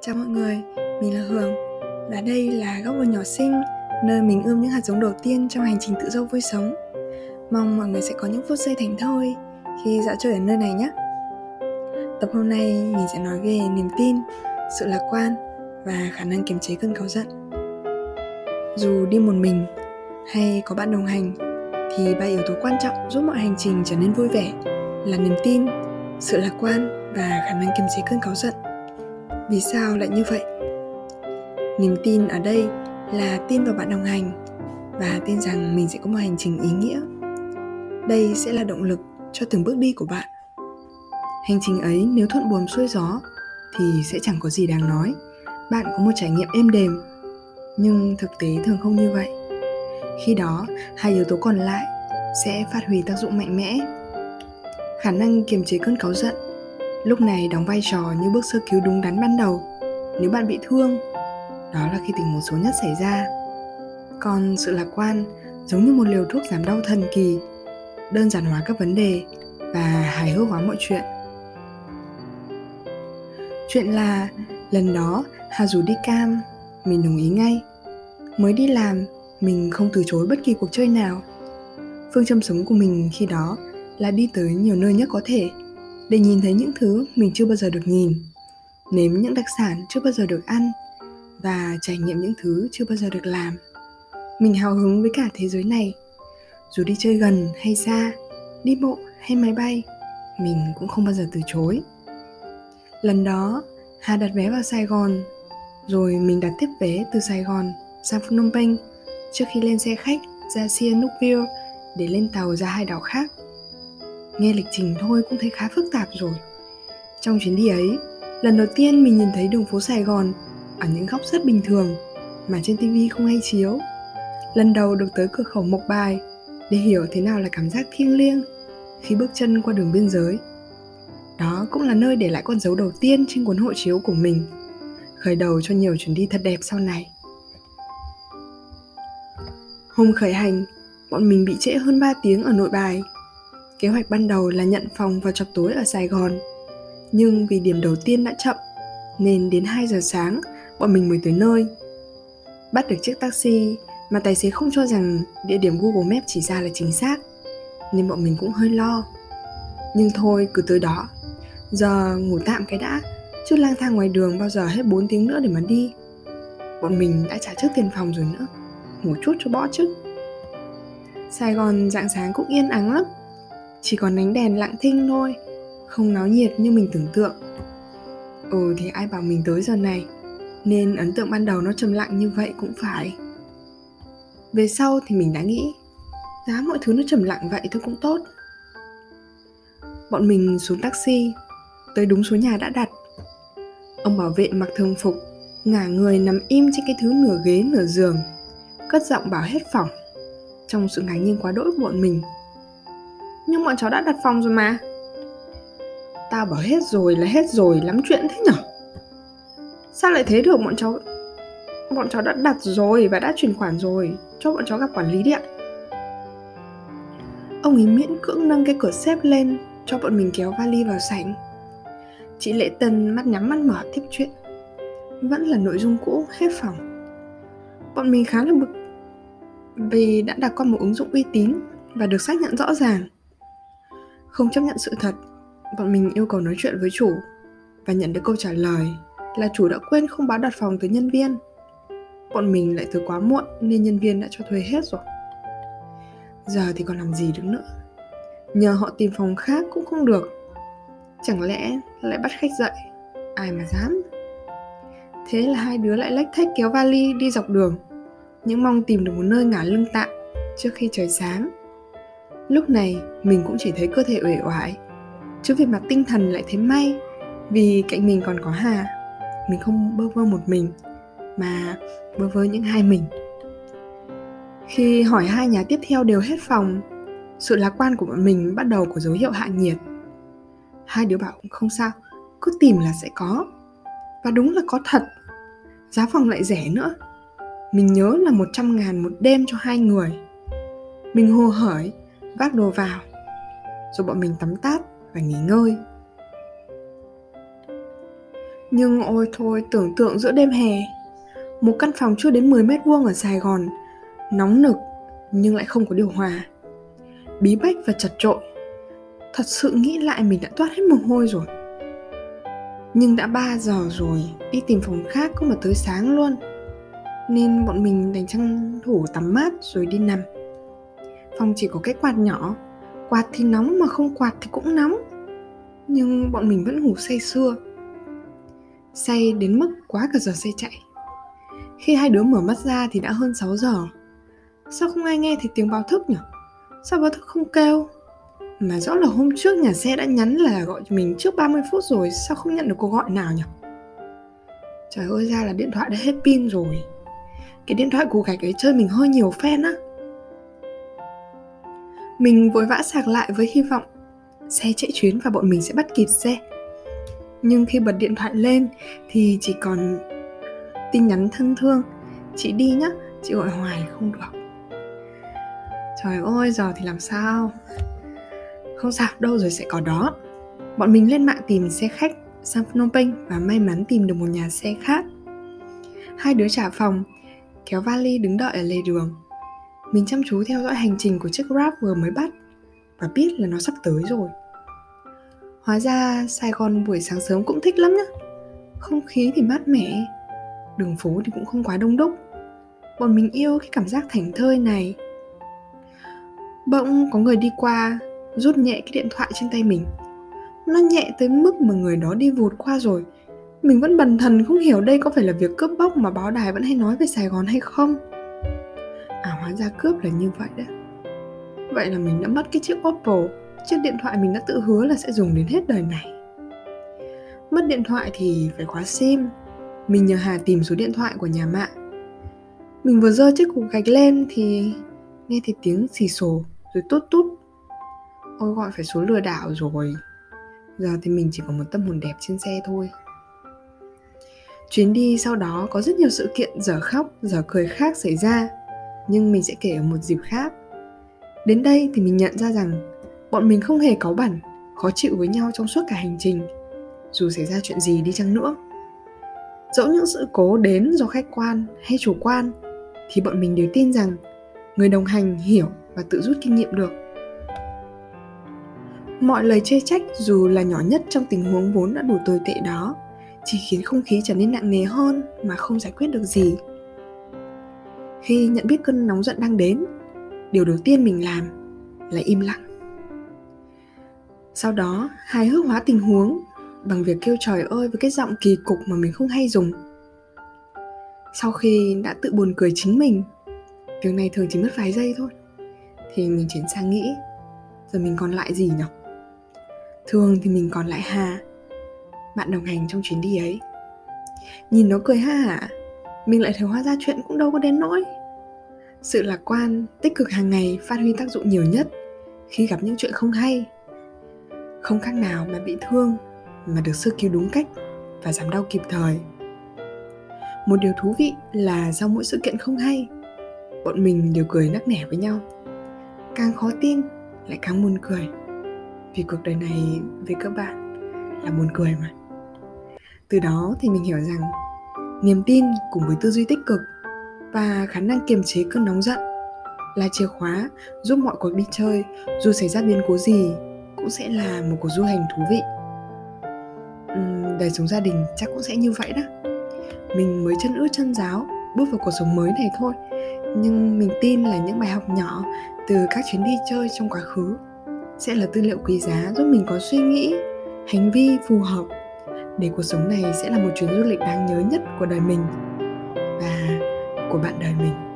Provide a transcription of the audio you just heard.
Chào mọi người, mình là Hường Và đây là góc vườn nhỏ xinh Nơi mình ươm những hạt giống đầu tiên trong hành trình tự do vui sống. Mong mọi người sẽ có những phút giây thành thơi Khi dạo chơi ở nơi này nhé. Tập hôm nay mình sẽ nói về niềm tin, sự lạc quan và khả năng kiềm chế cơn cáu giận. Dù đi một mình hay có bạn đồng hành Thì ba yếu tố quan trọng giúp mọi hành trình trở nên vui vẻ Là niềm tin, sự lạc quan và khả năng kiềm chế cơn cáu giận vì sao lại như vậy? Niềm tin ở đây là tin vào bạn đồng hành và tin rằng mình sẽ có một hành trình ý nghĩa. Đây sẽ là động lực cho từng bước đi của bạn. Hành trình ấy nếu thuận buồm xuôi gió thì sẽ chẳng có gì đáng nói. Bạn có một trải nghiệm êm đềm, nhưng thực tế thường không như vậy. Khi đó, hai yếu tố còn lại sẽ phát huy tác dụng mạnh mẽ. Khả năng kiềm chế cơn cáu giận lúc này đóng vai trò như bước sơ cứu đúng đắn ban đầu. Nếu bạn bị thương, đó là khi tình huống xấu nhất xảy ra. Còn sự lạc quan giống như một liều thuốc giảm đau thần kỳ, đơn giản hóa các vấn đề và hài hước hóa mọi chuyện. Chuyện là lần đó hà rủ đi cam, mình đồng ý ngay. Mới đi làm, mình không từ chối bất kỳ cuộc chơi nào. Phương châm sống của mình khi đó là đi tới nhiều nơi nhất có thể để nhìn thấy những thứ mình chưa bao giờ được nhìn, nếm những đặc sản chưa bao giờ được ăn và trải nghiệm những thứ chưa bao giờ được làm. Mình hào hứng với cả thế giới này. Dù đi chơi gần hay xa, đi bộ hay máy bay, mình cũng không bao giờ từ chối. Lần đó, hà đặt vé vào sài gòn, rồi mình đặt tiếp vé từ sài gòn sang phnom penh trước khi lên xe khách ra sihanoukville để lên tàu ra hai đảo khác nghe lịch trình thôi cũng thấy khá phức tạp rồi. Trong chuyến đi ấy, lần đầu tiên mình nhìn thấy đường phố sài gòn ở những góc rất bình thường mà trên tivi không hay chiếu. Lần đầu được tới cửa khẩu mộc bài để hiểu thế nào là cảm giác thiêng liêng khi bước chân qua đường biên giới. Đó cũng là nơi để lại con dấu đầu tiên trên cuốn hộ chiếu của mình, khởi đầu cho nhiều chuyến đi thật đẹp sau này. Hôm khởi hành, bọn mình bị trễ hơn 3 tiếng ở nội bài. Kế hoạch ban đầu là nhận phòng vào chập tối ở Sài Gòn. Nhưng vì điểm đầu tiên đã chậm, nên đến 2 giờ sáng, bọn mình mới tới nơi. Bắt được chiếc taxi mà tài xế không cho rằng địa điểm Google Maps chỉ ra là chính xác, nên bọn mình cũng hơi lo. Nhưng thôi, cứ tới đó. Giờ ngủ tạm cái đã, chứ lang thang ngoài đường bao giờ hết 4 tiếng nữa để mà đi. Bọn mình đã trả trước tiền phòng rồi nữa, ngủ chút cho bỏ chứ. Sài Gòn dạng sáng cũng yên ắng lắm chỉ còn ánh đèn lặng thinh thôi, không náo nhiệt như mình tưởng tượng. Ừ thì ai bảo mình tới giờ này? Nên ấn tượng ban đầu nó trầm lặng như vậy cũng phải. Về sau thì mình đã nghĩ, giá mọi thứ nó trầm lặng vậy thôi cũng tốt. Bọn mình xuống taxi, tới đúng số nhà đã đặt. Ông bảo vệ mặc thường phục, ngả người nằm im trên cái thứ nửa ghế nửa giường, cất giọng bảo hết phòng. Trong sự ngạc nhiên quá đỗi của bọn mình nhưng bọn cháu đã đặt phòng rồi mà. Tao bảo hết rồi là hết rồi, Lắm chuyện thế nhở? Sao lại thế được? Bọn cháu Bọn cháu đã đặt rồi và đã chuyển khoản rồi, Cho bọn cháu gặp quản lý đi ạ. Ông ấy miễn cưỡng nâng cái cửa xếp lên, Cho bọn mình kéo vali vào sảnh. Chị Lệ Tân mắt nhắm mắt mở tiếp chuyện. Vẫn là nội dung cũ, hết phòng. Bọn mình khá là bực Vì đã đặt qua một ứng dụng uy tín Và được xác nhận rõ ràng không chấp nhận sự thật, bọn mình yêu cầu nói chuyện với chủ và nhận được câu trả lời là chủ đã quên không báo đặt phòng tới nhân viên. Bọn mình lại tới quá muộn nên nhân viên đã cho thuê hết rồi. Giờ thì còn làm gì được nữa. Nhờ họ tìm phòng khác cũng không được. Chẳng lẽ lại bắt khách dậy? Ai mà dám. Thế là hai đứa lại lách thách kéo vali đi dọc đường Những mong tìm được một nơi ngả lưng tạm trước khi trời sáng lúc này, mình cũng chỉ thấy cơ thể uể oải. Chứ về mặt tinh thần lại thấy may, vì cạnh mình còn có hà. Mình không bơ vơ một mình, mà bơ vơ những hai mình. Khi hỏi hai nhà tiếp theo đều hết phòng, sự lạc quan của bọn mình bắt đầu có dấu hiệu hạ nhiệt. Hai đứa bảo, không sao, cứ tìm là sẽ có. Và đúng là có thật, giá phòng lại rẻ nữa. Mình nhớ là 100 ngàn một đêm cho hai người. Mình hồ hởi vác đồ vào rồi bọn mình tắm táp và nghỉ ngơi Nhưng ôi thôi, tưởng tượng giữa đêm hè, một căn phòng chưa đến 10 mét vuông ở Sài Gòn, nóng nực nhưng lại không có điều hòa. Bí bách và chật trội. Thật sự nghĩ lại mình đã toát hết mồ hôi rồi. Nhưng đã 3 giờ rồi, đi tìm phòng khác cũng mà tới sáng luôn. Nên bọn mình đành tranh thủ tắm mát rồi đi nằm. Phòng chỉ có cái quạt nhỏ, quạt thì nóng mà không quạt thì cũng nóng. Nhưng bọn mình vẫn ngủ say sưa. Say đến mức quá cả giờ say chạy. Khi hai đứa mở mắt ra thì đã hơn 6 giờ. Sao không ai nghe thấy tiếng báo thức nhỉ? Sao báo thức không kêu? Mà rõ là hôm trước nhà xe đã nhắn là gọi mình trước 30 phút rồi Sao không nhận được cuộc gọi nào nhỉ Trời ơi ra là điện thoại đã hết pin rồi Cái điện thoại của gạch ấy chơi mình hơi nhiều fan á mình vội vã sạc lại với hy vọng Xe chạy chuyến và bọn mình sẽ bắt kịp xe Nhưng khi bật điện thoại lên Thì chỉ còn tin nhắn thân thương Chị đi nhá, chị gọi hoài không được Trời ơi, giờ thì làm sao không sao, đâu rồi sẽ có đó. Bọn mình lên mạng tìm xe khách sang Phnom Penh và may mắn tìm được một nhà xe khác. Hai đứa trả phòng, kéo vali đứng đợi ở lề đường. Mình chăm chú theo dõi hành trình của chiếc Grab vừa mới bắt và biết là nó sắp tới rồi. Hóa ra Sài Gòn buổi sáng sớm cũng thích lắm nhá. Không khí thì mát mẻ, đường phố thì cũng không quá đông đúc. Bọn mình yêu cái cảm giác thảnh thơi này. Bỗng có người đi qua rút nhẹ cái điện thoại trên tay mình nó nhẹ tới mức mà người đó đi vụt qua rồi mình vẫn bần thần không hiểu đây có phải là việc cướp bóc mà báo đài vẫn hay nói về sài gòn hay không hóa ra cướp là như vậy đấy. Vậy là mình đã mất cái chiếc oppo. Chiếc điện thoại mình đã tự hứa là sẽ dùng đến hết đời này. Mất điện thoại thì phải khóa sim. Mình nhờ hà tìm số điện thoại của nhà mạng. Mình vừa dơ chiếc cục gạch lên thì nghe thấy tiếng xì xồ rồi tút tút. Ôi gọi phải số lừa đảo rồi. Giờ thì mình chỉ có một tâm hồn đẹp trên xe thôi. Chuyến đi sau đó có rất nhiều sự kiện dở khóc, dở cười khác xảy ra. Nhưng mình sẽ kể ở một dịp khác. Đến đây thì mình nhận ra rằng Bọn mình không hề cáu bẩn, khó chịu với nhau trong suốt cả hành trình Dù xảy ra chuyện gì đi chăng nữa. Dẫu những sự cố đến do khách quan hay chủ quan Thì bọn mình đều tin rằng Người đồng hành hiểu và tự rút kinh nghiệm được. Mọi lời chê trách dù là nhỏ nhất trong tình huống vốn đã đủ tồi tệ đó chỉ khiến không khí trở nên nặng nề hơn mà không giải quyết được gì. Khi nhận biết cơn nóng giận đang đến, điều đầu tiên mình làm là im lặng. Sau đó, hài hước hóa tình huống bằng việc kêu trời ơi với cái giọng kỳ cục mà mình không hay dùng. Sau khi đã tự buồn cười chính mình, việc này thường chỉ mất vài giây thôi, thì mình chuyển sang nghĩ, giờ mình còn lại gì nhỉ? Thường thì mình còn lại Hà Bạn đồng hành trong chuyến đi ấy Nhìn nó cười ha hả mình lại thấy hóa ra chuyện cũng đâu có đến nỗi. Sự lạc quan, tích cực hàng ngày phát huy tác dụng nhiều nhất Khi gặp những chuyện không hay. Không khác nào mà bị thương Mà được sơ cứu đúng cách Và giảm đau kịp thời. Một điều thú vị là sau mỗi sự kiện không hay Bọn mình đều cười nắc nẻ với nhau. Càng khó tin lại càng buồn cười. Vì cuộc đời này với các bạn là buồn cười mà. Từ đó thì mình hiểu rằng niềm tin cùng với tư duy tích cực và khả năng kiềm chế cơn nóng giận là chìa khóa giúp mọi cuộc đi chơi dù xảy ra biến cố gì cũng sẽ là một cuộc du hành thú vị. Uhm, đời sống gia đình chắc cũng sẽ như vậy đó. Mình mới chân ướt chân giáo bước vào cuộc sống mới này thôi nhưng mình tin là những bài học nhỏ từ các chuyến đi chơi trong quá khứ sẽ là tư liệu quý giá giúp mình có suy nghĩ hành vi phù hợp để cuộc sống này sẽ là một chuyến du lịch đáng nhớ nhất của đời mình và của bạn đời mình.